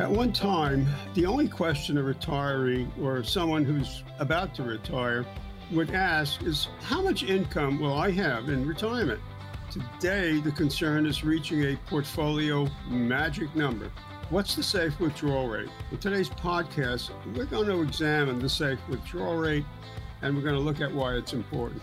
At one time, the only question a retiree or someone who's about to retire would ask is how much income will I have in retirement? Today, the concern is reaching a portfolio magic number. What's the safe withdrawal rate? In today's podcast, we're going to examine the safe withdrawal rate and we're going to look at why it's important.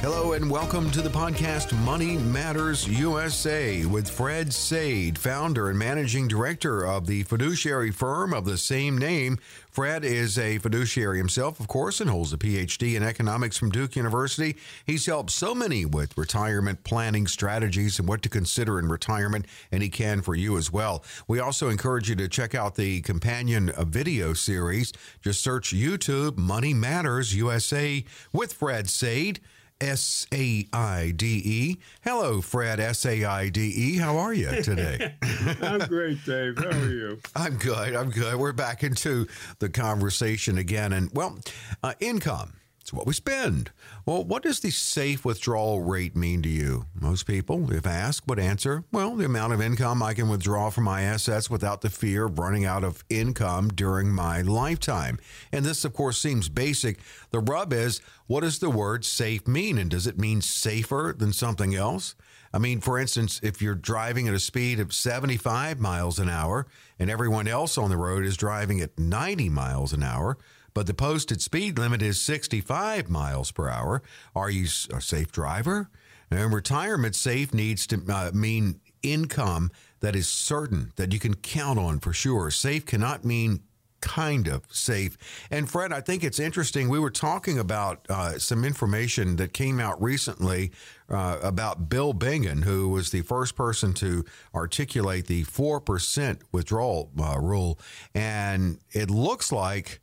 Hello and welcome to the podcast Money Matters USA with Fred Saide, founder and managing director of the fiduciary firm of the same name. Fred is a fiduciary himself, of course, and holds a PhD in economics from Duke University. He's helped so many with retirement planning strategies and what to consider in retirement, and he can for you as well. We also encourage you to check out the companion uh, video series. Just search YouTube Money Matters USA with Fred Saide. S A I D E. Hello, Fred S A I D E. How are you today? I'm great, Dave. How are you? I'm good. I'm good. We're back into the conversation again. And, well, uh, income. It's what we spend. Well, what does the safe withdrawal rate mean to you? Most people, if asked, would answer, well, the amount of income I can withdraw from my assets without the fear of running out of income during my lifetime. And this, of course, seems basic. The rub is, what does the word safe mean? And does it mean safer than something else? I mean, for instance, if you're driving at a speed of 75 miles an hour and everyone else on the road is driving at 90 miles an hour, but the posted speed limit is 65 miles per hour. Are you a safe driver? And retirement safe needs to uh, mean income that is certain, that you can count on for sure. Safe cannot mean kind of safe. And Fred, I think it's interesting. We were talking about uh, some information that came out recently uh, about Bill Bengen, who was the first person to articulate the 4% withdrawal uh, rule. And it looks like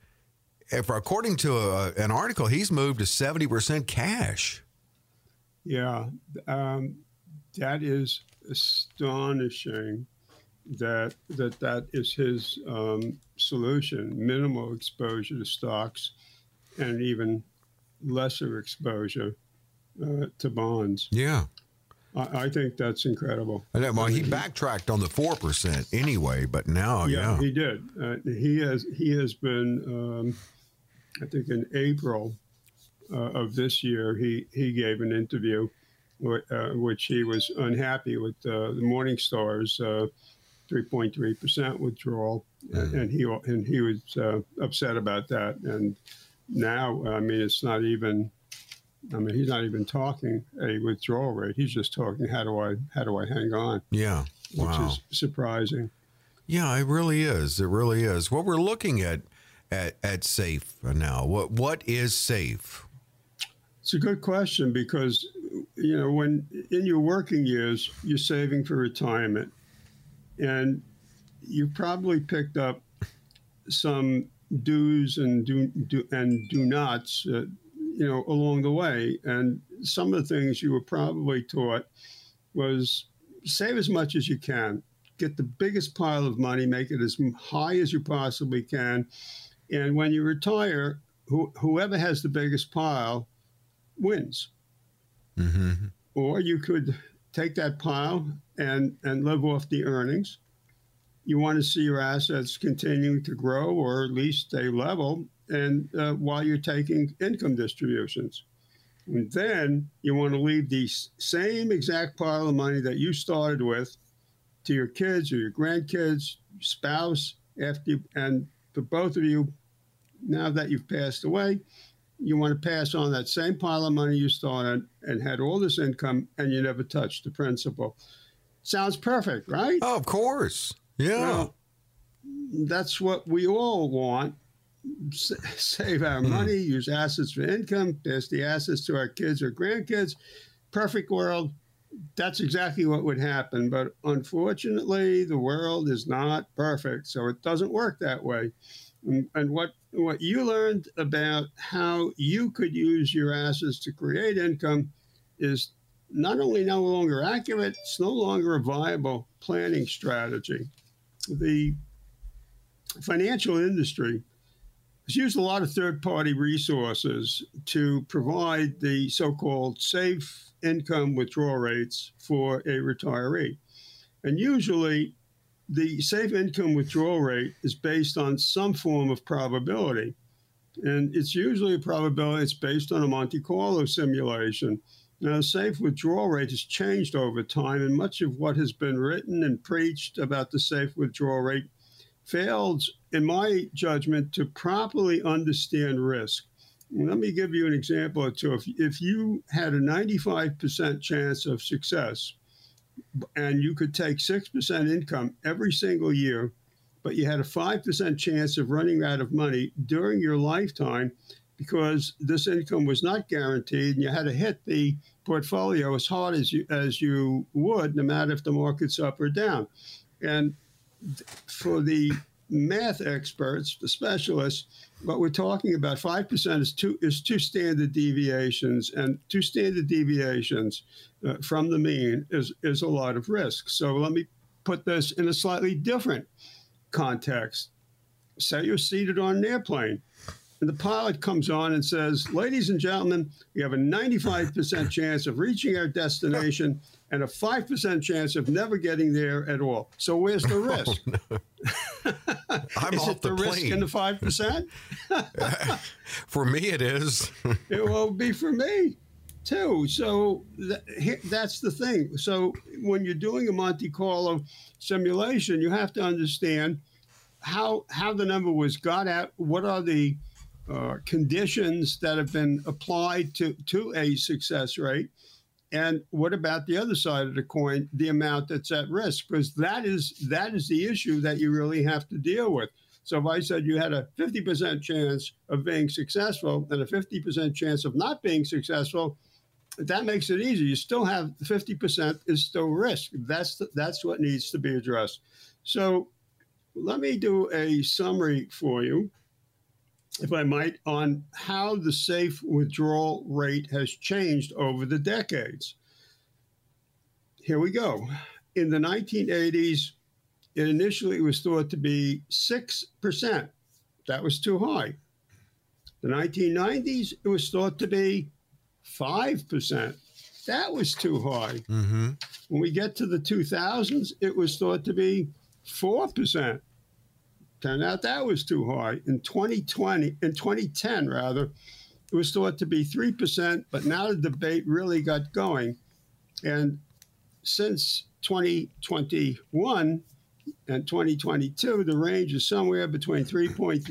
if according to a, an article, he's moved to 70% cash. Yeah, um, that is astonishing that that that is his um, solution minimal exposure to stocks and even lesser exposure uh, to bonds yeah I, I, think that's incredible know, well he backtracked on the 4% anyway but now yeah, yeah. he did uh, he has he has been um, I think in April uh, of this year, he, he gave an interview uh, which he was unhappy with uh, the Morningstar's 3.3% uh, withdrawal, mm-hmm. and he and he was uh, upset about that. And now, I mean, it's not even. I mean, he's not even talking a withdrawal rate. He's just talking how do I how do I hang on? Yeah, wow. which is surprising. Yeah, it really is. It really is. What we're looking at at, at safe now? What what is safe? It's a good question because you know when in your working years you're saving for retirement, and you probably picked up some do's and do, do and do nots, uh, you know, along the way. And some of the things you were probably taught was save as much as you can, get the biggest pile of money, make it as high as you possibly can, and when you retire, who, whoever has the biggest pile wins. Mm-hmm. Or you could take that pile and, and live off the earnings. You want to see your assets continuing to grow or at least stay level, and uh, while you're taking income distributions. And then you want to leave the same exact pile of money that you started with to your kids or your grandkids, spouse, after you, and for both of you, now that you've passed away, you want to pass on that same pile of money you started and had all this income and you never touched the principal. Sounds perfect, right? Oh, of course. Yeah. Well, that's what we all want. save our mm. money, use assets for income, pass the assets to our kids or grandkids. Perfect world. That's exactly what would happen. But unfortunately, the world is not perfect. So it doesn't work that way. And, and what, what you learned about how you could use your assets to create income is not only no longer accurate, it's no longer a viable planning strategy. The financial industry has used a lot of third party resources to provide the so called safe income withdrawal rates for a retiree. And usually, the safe income withdrawal rate is based on some form of probability. And it's usually a probability, it's based on a Monte Carlo simulation. Now, the safe withdrawal rate has changed over time, and much of what has been written and preached about the safe withdrawal rate failed, in my judgment, to properly understand risk. Let me give you an example or two. If, if you had a 95% chance of success and you could take 6% income every single year, but you had a 5% chance of running out of money during your lifetime because this income was not guaranteed and you had to hit the portfolio as hard as you, as you would, no matter if the market's up or down. And for the math experts, the specialists, what we're talking about, 5% is two, is two standard deviations, and two standard deviations uh, from the mean is, is a lot of risk. So let me put this in a slightly different context. Say you're seated on an airplane, and the pilot comes on and says, Ladies and gentlemen, we have a 95% chance of reaching our destination and a 5% chance of never getting there at all. So where's the oh, risk? Oh, no. I'm is it the, the risk in the 5%? for me, it is. it will be for me too. So th- that's the thing. So when you're doing a Monte Carlo simulation, you have to understand how how the number was got at. What are the uh, conditions that have been applied to to a success rate? And what about the other side of the coin, the amount that's at risk? Because that is that is the issue that you really have to deal with. So if I said you had a 50% chance of being successful and a 50% chance of not being successful, that makes it easy. You still have 50% is still risk. That's the, that's what needs to be addressed. So let me do a summary for you if I might, on how the safe withdrawal rate has changed over the decades. Here we go. In the 1980s, it initially was thought to be 6%. That was too high. The 1990s, it was thought to be 5%. That was too high. Mm-hmm. When we get to the 2000s, it was thought to be 4%. Turned out that was too high. In 2020, in 2010 rather, it was thought to be 3%, but now the debate really got going. And since 2021 and 2022, the range is somewhere between 3.3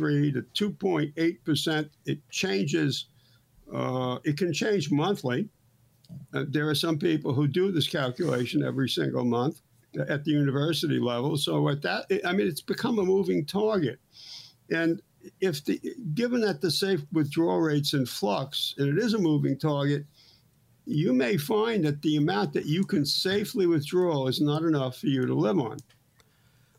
to 2.8%. It changes, uh, it can change monthly. Uh, there are some people who do this calculation every single month at the university level. So at that, I mean, it's become a moving target. And if the given that the safe withdrawal rate's in flux and it is a moving target, you may find that the amount that you can safely withdraw is not enough for you to live on.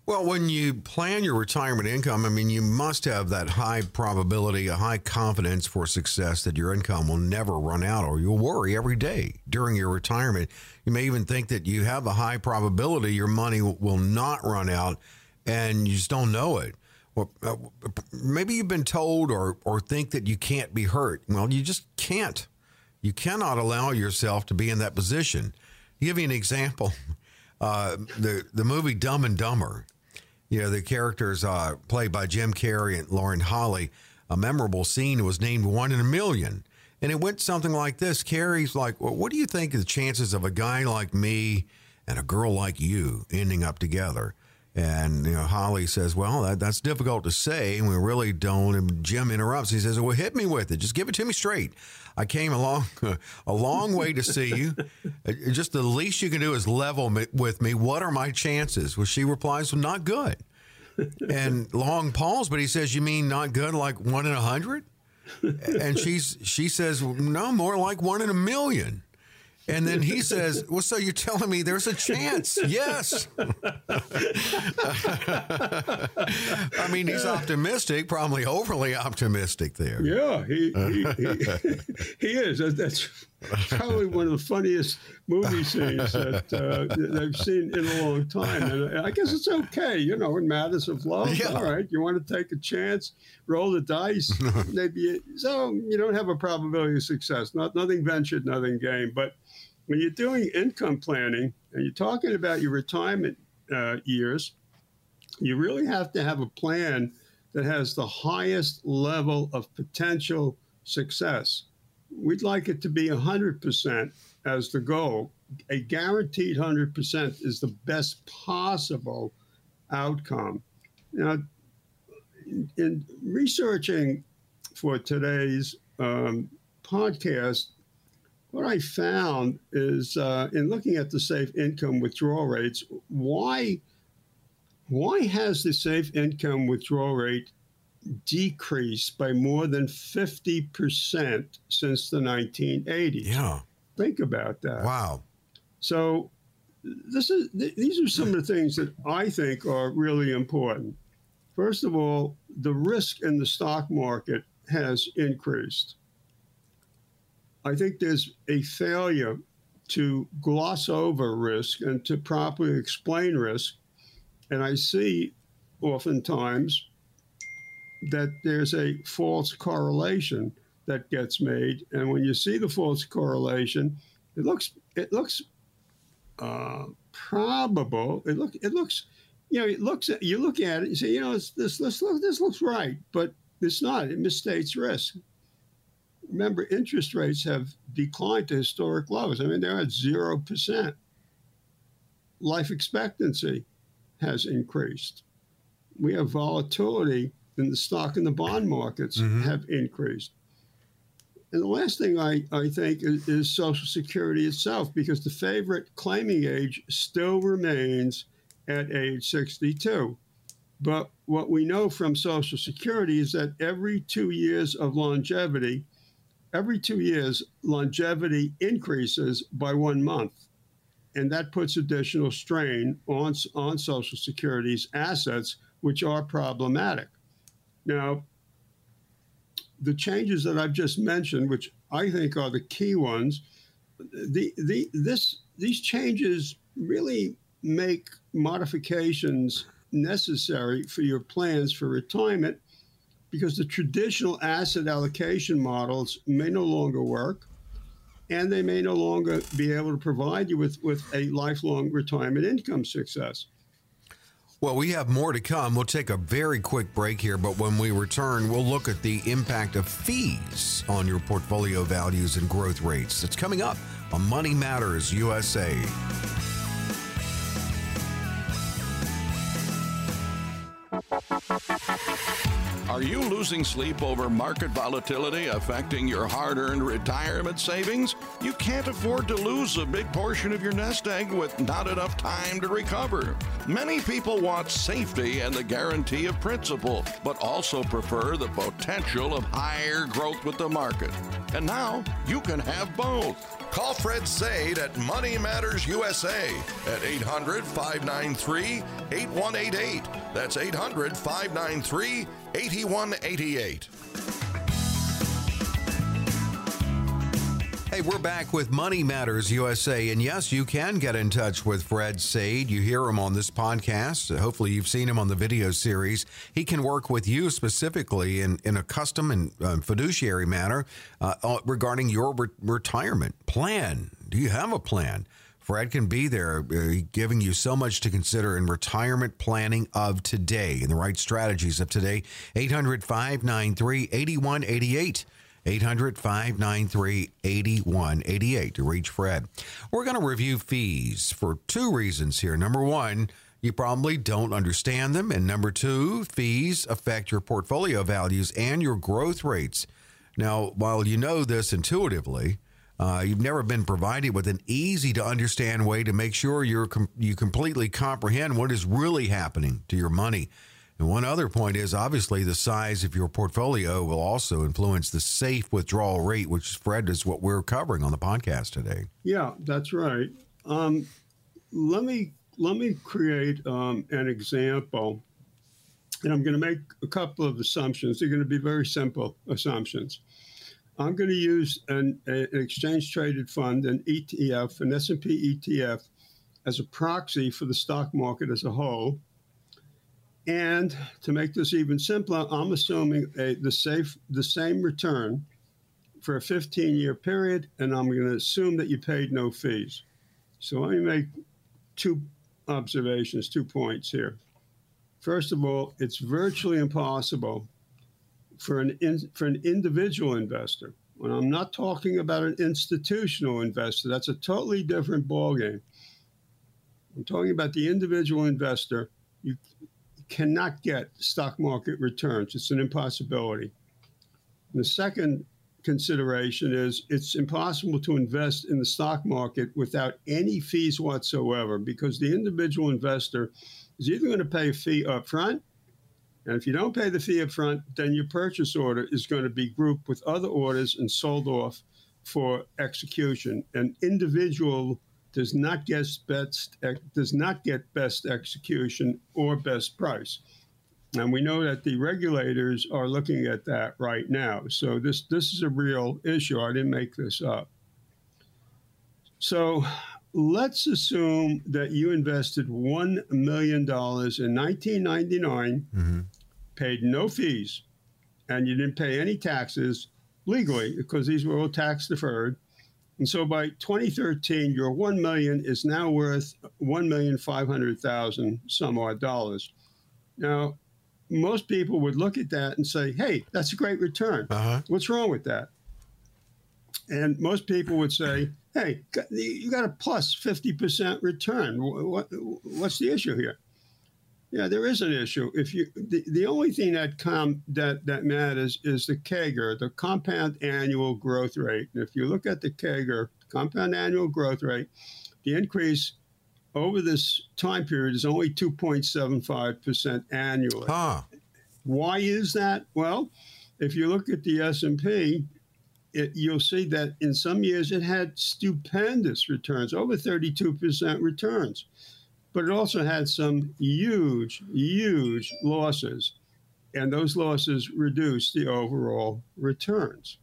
Well, when you plan your retirement income, I mean, you must have that high probability, a high confidence for success that your income will never run out, or you'll worry every day during your retirement. You may even think that you have a high probability your money will not run out, and you just don't know it. Well, uh, maybe you've been told or, or think that you can't be hurt. Well, you just can't. You cannot allow yourself to be in that position. I'll give you an example. Uh, the the movie Dumb and Dumber you know, the characters uh, played by Jim Carrey and Lauren Holly. A memorable scene was named One in a Million. And it went something like this Carrey's like, well, What do you think of the chances of a guy like me and a girl like you ending up together? And you know, Holly says, "Well, that, that's difficult to say, and we really don't." And Jim interrupts. He says, "Well, hit me with it. Just give it to me straight. I came a long, a long way to see you. Uh, just the least you can do is level me, with me. What are my chances?" Well, she replies, "Well, not good." and long pause, but he says, "You mean not good, like one in a hundred? and she's she says, "No, more like one in a million. And then he says, Well, so you're telling me there's a chance? Yes. I mean, he's optimistic, probably overly optimistic there. Yeah, he, he, he, he is. That's probably one of the funniest movie scenes that, uh, that I've seen in a long time. And I guess it's okay, you know, in matters of love. Yeah. All right, you want to take a chance, roll the dice. maybe so you don't have a probability of success. Not nothing ventured, nothing gained. But when you're doing income planning and you're talking about your retirement uh, years, you really have to have a plan that has the highest level of potential success. We'd like it to be 100% as the goal. A guaranteed 100% is the best possible outcome. Now, in, in researching for today's um, podcast, what I found is uh, in looking at the safe income withdrawal rates, why why has the safe income withdrawal rate decreased by more than 50% since the 1980s? Yeah. Think about that. Wow. So this is th- these are some of the things that I think are really important. First of all, the risk in the stock market has increased. I think there's a failure to gloss over risk and to properly explain risk. And I see oftentimes that there's a false correlation that gets made. And when you see the false correlation, it looks it looks uh, probable. It look it looks you know it looks at you look at it and you say you know it's, this this look this looks right, but it's not. It misstates risk. Remember, interest rates have declined to historic lows. I mean, they're at zero percent. Life expectancy has increased. We have volatility in the stock and the bond markets Mhm. have increased. And the last thing I, I think is, is Social Security itself, because the favorite claiming age still remains at age 62. But what we know from Social Security is that every two years of longevity, every two years, longevity increases by one month. And that puts additional strain on, on Social Security's assets, which are problematic. Now, the changes that I've just mentioned, which I think are the key ones, the, the, this, these changes really make modifications necessary for your plans for retirement because the traditional asset allocation models may no longer work and they may no longer be able to provide you with, with a lifelong retirement income success. Well, we have more to come. We'll take a very quick break here, but when we return, we'll look at the impact of fees on your portfolio values and growth rates. It's coming up on Money Matters USA. Are you losing sleep over market volatility affecting your hard earned retirement savings? You can't afford to lose a big portion of your nest egg with not enough time to recover. Many people want safety and the guarantee of principal, but also prefer the potential of higher growth with the market. And now you can have both. Call Fred Saide at Money Matters USA at 800 593 8188. That's 800 593 8188. Hey, we're back with Money Matters USA. And yes, you can get in touch with Fred Saide. You hear him on this podcast. Hopefully, you've seen him on the video series. He can work with you specifically in, in a custom and uh, fiduciary manner uh, uh, regarding your re- retirement plan. Do you have a plan? Fred can be there, uh, giving you so much to consider in retirement planning of today and the right strategies of today. 800 593 8188. 800 593 8188 to reach Fred. We're going to review fees for two reasons here. Number one, you probably don't understand them. And number two, fees affect your portfolio values and your growth rates. Now, while you know this intuitively, uh, you've never been provided with an easy to understand way to make sure you're com- you completely comprehend what is really happening to your money. And one other point is obviously the size of your portfolio will also influence the safe withdrawal rate, which Fred is what we're covering on the podcast today. Yeah, that's right. Um, let me let me create um, an example, and I'm going to make a couple of assumptions. They're going to be very simple assumptions. I'm going to use an, an exchange traded fund, an ETF, an S&P ETF, as a proxy for the stock market as a whole. And to make this even simpler, I'm assuming a, the safe the same return for a 15 year period, and I'm going to assume that you paid no fees. So let me make two observations, two points here. First of all, it's virtually impossible for an in, for an individual investor. When I'm not talking about an institutional investor, that's a totally different ballgame. I'm talking about the individual investor. You cannot get stock market returns. It's an impossibility. And the second consideration is it's impossible to invest in the stock market without any fees whatsoever because the individual investor is either going to pay a fee up front and if you don't pay the fee up front, then your purchase order is going to be grouped with other orders and sold off for execution. An individual does not get best does not get best execution or best price. And we know that the regulators are looking at that right now. So this this is a real issue. I didn't make this up. So let's assume that you invested $1 million in 1999, mm-hmm. paid no fees, and you didn't pay any taxes legally because these were all tax deferred. And so by 2013, your 1 million is now worth 1,500,000 some odd dollars. Now, most people would look at that and say, hey, that's a great return. Uh-huh. What's wrong with that? And most people would say, hey, you got a plus 50% return. What, what's the issue here? Yeah, there is an issue. If you the, the only thing that com that that matters is the CAGR, the compound annual growth rate. And if you look at the CAGR, compound annual growth rate, the increase over this time period is only 2.75% annually. Huh. Why is that? Well, if you look at the S&P, it, you'll see that in some years it had stupendous returns, over 32% returns. But it also had some huge, huge losses. And those losses reduced the overall returns.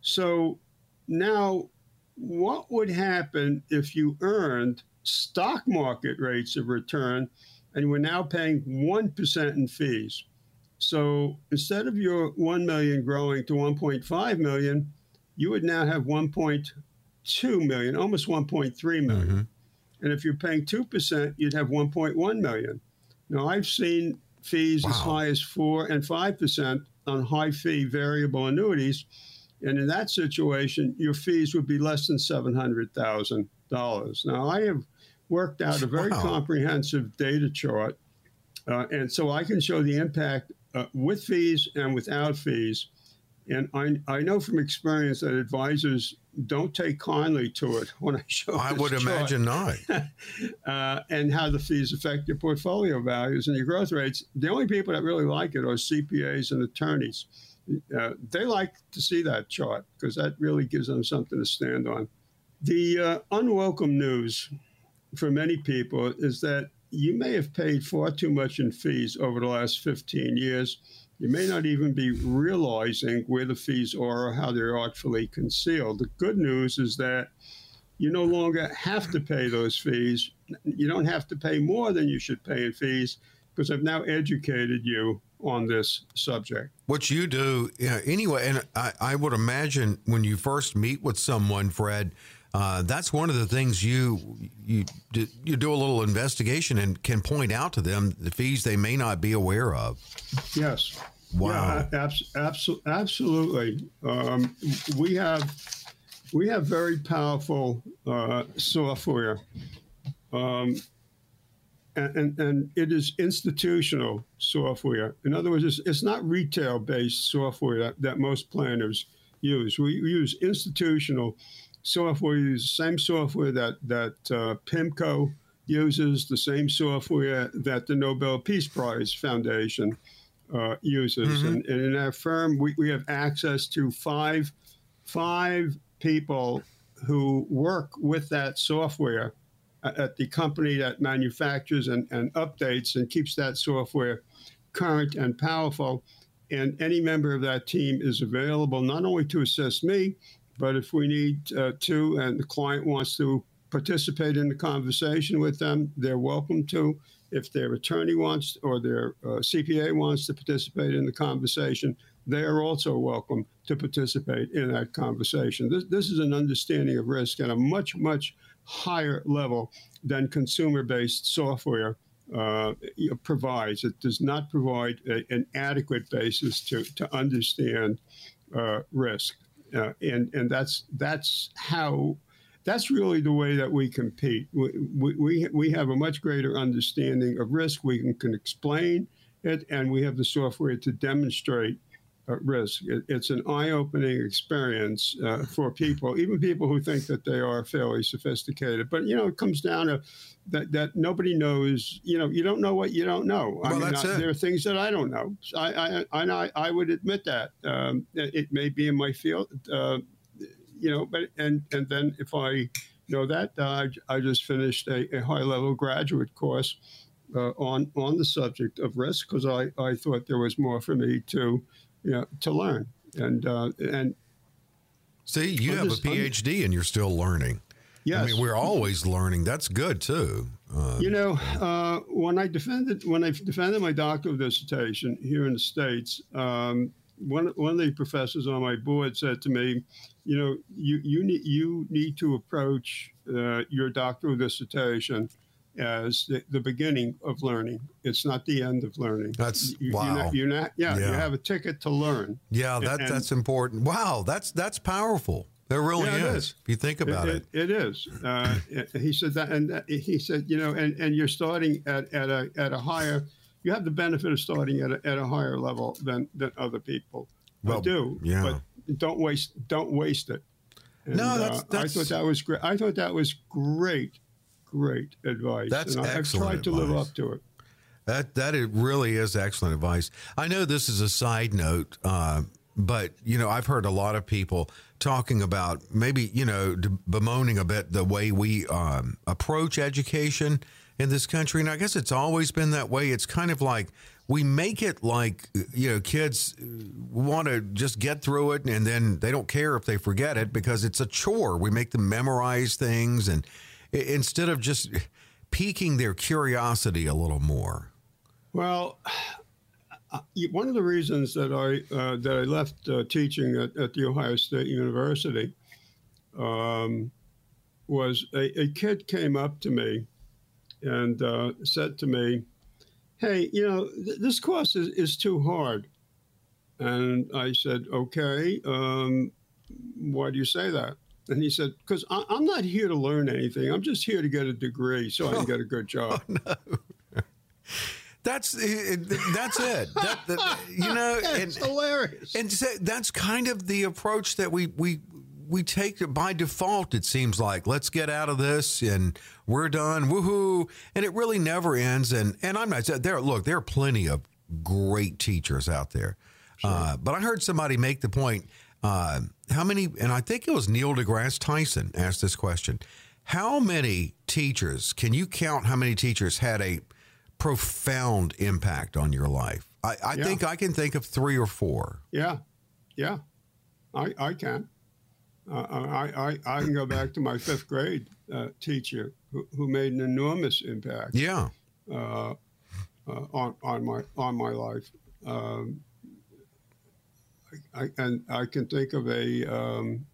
So now, what would happen if you earned stock market rates of return and we're now paying 1% in fees? So instead of your 1 million growing to 1.5 million, you would now have 1.2 million, almost 1.3 million. Mm-hmm. And if you're paying 2%, you'd have 1.1 million. Now, I've seen fees wow. as high as 4 and 5% on high fee variable annuities. And in that situation, your fees would be less than $700,000. Now, I have worked out a very wow. comprehensive data chart. Uh, and so I can show the impact uh, with fees and without fees. And I, I know from experience that advisors don't take kindly to it when I show. Them I would chart. imagine not. uh, and how the fees affect your portfolio values and your growth rates. The only people that really like it are CPAs and attorneys. Uh, they like to see that chart because that really gives them something to stand on. The uh, unwelcome news for many people is that you may have paid far too much in fees over the last 15 years you may not even be realizing where the fees are or how they're actually concealed. The good news is that you no longer have to pay those fees. You don't have to pay more than you should pay in fees because I've now educated you on this subject. What you do, anyway, and I, I would imagine when you first meet with someone, Fred, uh, that's one of the things you you you do a little investigation and can point out to them the fees they may not be aware of. Yes, Wow. Yeah, abs- absolutely. Um, we have we have very powerful uh, software, um, and, and, and, it is institutional software. In other words, it's, it's not retail based software that, that most planners use. We, we use institutional software. We use the same software that that uh, PIMCO uses the same software that the Nobel Peace Prize Foundation uh, uses. Mm-hmm. And, and in our firm, we, we have access to five, five people who work with that software at the company that manufactures and, and updates and keeps that software current and powerful. And any member of that team is available not only to assist me, but if we need uh, to and the client wants to participate in the conversation with them, they're welcome to. If their attorney wants or their uh, CPA wants to participate in the conversation, they are also welcome to participate in that conversation. This, this is an understanding of risk at a much, much higher level than consumer based software uh, provides. It does not provide a, an adequate basis to, to understand uh, risk. Uh, and and that's that's how that's really the way that we compete. We, we, we have a much greater understanding of risk. We can, can explain it, and we have the software to demonstrate risk. It, it's an eye-opening experience uh, for people, even people who think that they are fairly sophisticated. But you know, it comes down to that that nobody knows. You know, you don't know what you don't know. I Well, mean, that's I, it. there are things that I don't know. I I I, I, I would admit that um, it, it may be in my field. Uh, you know, but and and then if I know that, uh, I, I just finished a, a high-level graduate course uh, on on the subject of risk because I, I thought there was more for me to you know, to learn and uh, and See, you I'm have just- a I'm- PhD and you're still learning. yes, I mean, we're always learning. That's good too. Uh, You know, uh, when I defended when I defended my doctoral dissertation here in the states, um, one one of the professors on my board said to me, "You know, you you need you need to approach uh, your doctoral dissertation." As the, the beginning of learning, it's not the end of learning. That's- You- you're wow. not, you're not yeah, Yeah. You have a ticket to learn. yeah, that and- that's important. Wow, that's that's powerful. There really Yeah, it is. is. If you think about it. it, it is. Uh, he said that, and that, he said, you know, and, and you're starting at, at a at a higher. You have the benefit of starting at a, at a higher level than than other people Well, do. yeah. But don't waste don't waste it. And, No, that's- uh, that's- I thought that was great. I thought that was great, great advice. That's and I, I've excellent tried to live up to it. That that it really is excellent advice. I know this is a side note, uh, but you know I've heard a lot of people talking about maybe you know bemoaning a bit the way we um, approach education in this country, and I guess it's always been that way. It's kind of like we make it like you know kids want to just get through it, and then they don't care if they forget it because it's a chore. We make them memorize things, and instead of just piquing their curiosity a little more. Well, one of the reasons that I uh, that I left uh, teaching at, at the Ohio State University um, was a, a kid came up to me and uh, said to me, "Hey, you know, th- this course is, is too hard." And I said, "Okay, um, why do you say that?" And he said, "Because I'm not here to learn anything. I'm just here to get a degree so I can get a good job." That's it- that's that's it. That, that- you know, and it's hilarious. and so that's kind of the approach that we we we take by default. It seems like let's get out of this and we're done. Woohoo! And it really never ends. And and I'm not there. Look, there are plenty of great teachers out there. Uh, but I heard somebody make the point. Uh, how many? And I think it was Neil deGrasse Tyson asked this question. How many teachers can you count? How many teachers had a profound impact on your life? I, I Yeah. think I can think of three or four. Yeah, yeah, I I can. Uh, I, I I can go back to my fifth grade uh, teacher who, who made an enormous impact Yeah. uh, uh, on on my on my life. Um, I, and I can think of a um,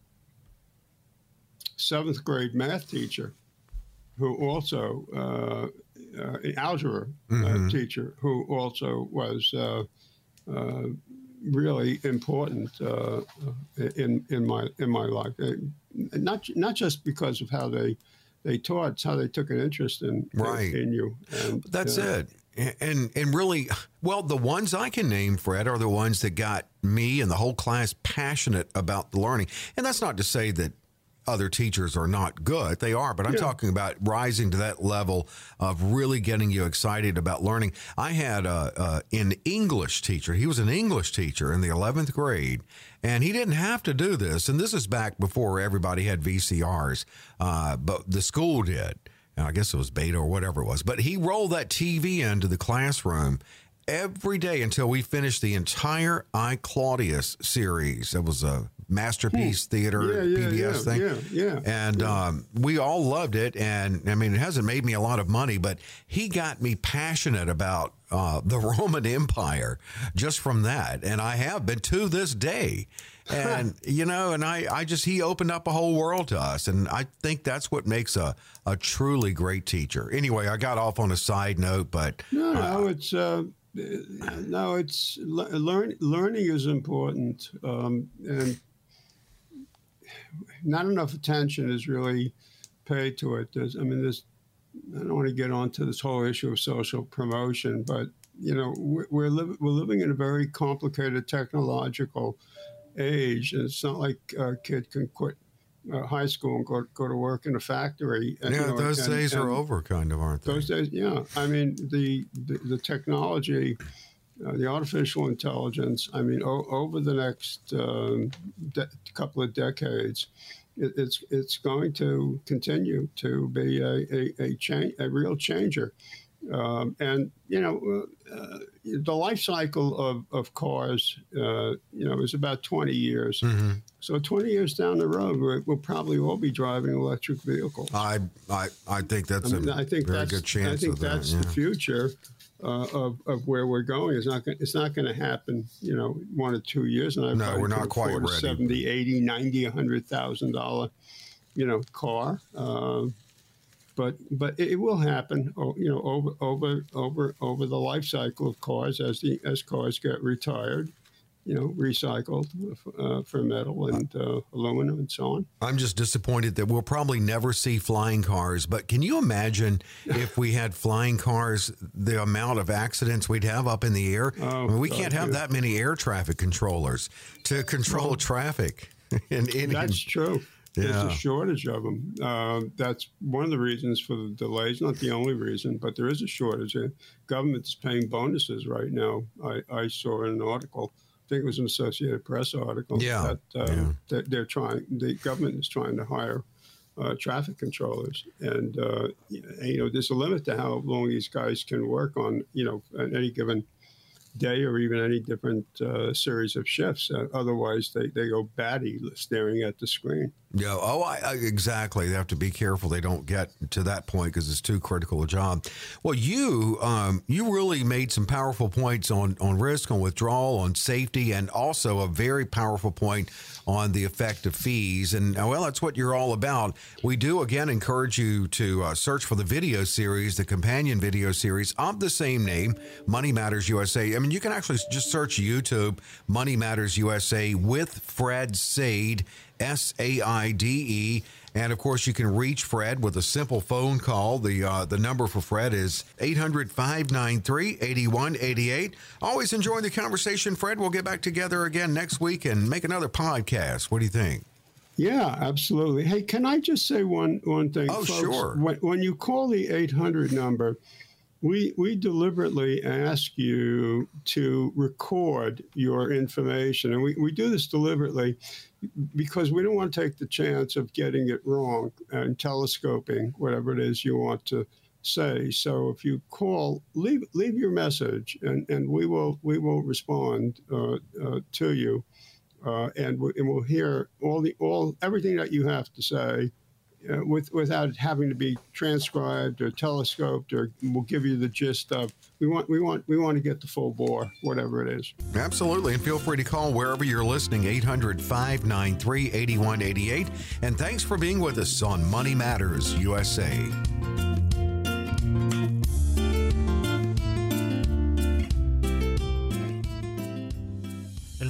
seventh grade math teacher who also uh, uh, an algebra uh, teacher who also was uh, uh, really important uh, in in my in my life. Uh, Not not just because of how they they taught, it's how they took an interest in Right. in you. And, That's uh, it. And and really, well, the ones I can name, Fred, are the ones that got me and the whole class passionate about the learning. And that's not to say that other teachers are not good. They are, but I'm Yeah. talking about rising to that level of really getting you excited about learning. I had a, a an English teacher. He was an English teacher in the 11th grade, and he didn't have to do this. And this is back before everybody had VCRs, uh, but the school did. I guess it was beta or whatever it was. But he rolled that TV into the classroom every day until we finished the entire I Claudius series. It was a masterpiece theater Hmm. Yeah, yeah, PBS yeah, thing. yeah, yeah, And um, we all loved it. And I mean, it hasn't made me a lot of money, but he got me passionate about uh, the Roman Empire just from that. And I have been to this day. And, you know, and I, I just, he opened up a whole world to us. And I think that's what makes a, a truly great teacher. Anyway, I got off on a side note, but No, no, it's uh, no, it's le- learn, learning is important, um, and not enough attention is really paid to it. There's, I mean, there's. I don't want to get onto this whole issue of social promotion, but you know, we're we're, li- we're living in a very complicated technological age, and it's not like a kid can quit uh, high school and go go to work in a factory. And, you yeah, know, those and- days are over, kind of, aren't they? those days, yeah. I mean, the the, the technology, uh, the artificial intelligence. I mean, o- over the next um, de- couple of decades, it, it's it's going to continue to be a a, a, change, a real changer. Um, and you know, uh, the life cycle of, of cars, uh, you know, is about 20 years. Mhm. So 20 years down the road, we're, we'll probably all be driving electric vehicles. I, I, I think that's I, mean, a I think very that's good chance I think of that. that's yeah. the future uh, of, of where we're going. It's not gonna, it's not going to happen, you know, one or two years. And I No, we're not quite ready. 70, 80, 90, 100,000 dollar, you know, car. But but it, will happen, you know, over over over over the life cycle of cars as the as cars get retired, you know, recycled uh, for metal and uh, aluminum and so on. I'm just disappointed that we'll probably never see flying cars. But can you imagine if we had flying cars, the amount of accidents we'd have up in the air? Oh, I mean, we God, can't have yeah. that many air traffic controllers to control traffic. in, in, That's true. There's a shortage of them. Uh, that's one of the reasons for the delays. Not the only reason, but there is a shortage. The government's paying bonuses right now. I, I saw in an article. I think it was an Associated Press article. Yeah, That, uh, yeah. that they're trying. The government is trying to hire uh, traffic controllers, and uh, you know, there's a limit to how long these guys can work on. You know, at any given day or even any different uh, series of shifts. Uh, otherwise, they, they go batty staring at the screen. Yeah. Oh, I, I, exactly. They have to be careful they don't get to that point because it's too critical a job. Well, you um, you really made some powerful points on on risk, on withdrawal, on safety, and also a very powerful point on the effect of fees. And uh, well, that's what you're all about. We do again encourage you to uh, search for the video series, the companion video series of the same name, Money Matters USA. I mean, you can actually just search YouTube, Money Matters USA with Fred Saide. S A I D E. And of course, you can reach Fred with a simple phone call. The uh, the number for Fred is 800 593 8188. Always enjoying the conversation, Fred. We'll get back together again next week and make another podcast. What do you think? Yeah, absolutely. Hey, can I just say one one thing? Oh, sure. When, when you call the 800 number, we we deliberately ask you to record your information, and we, we do this deliberately because we don't want to take the chance of getting it wrong and telescoping whatever it is you want to say. So if you call, leave leave your message, and, and we will we will respond uh, uh, to you uh, and, we, and we'll hear all the all everything that you have to say uh, with without having to be transcribed or telescoped or we'll give you the gist of we want we want we want to get the full bore whatever it is Absolutely. And feel free to call wherever you're listening, 800 593 8188. And thanks for being with us on Money Matters USA.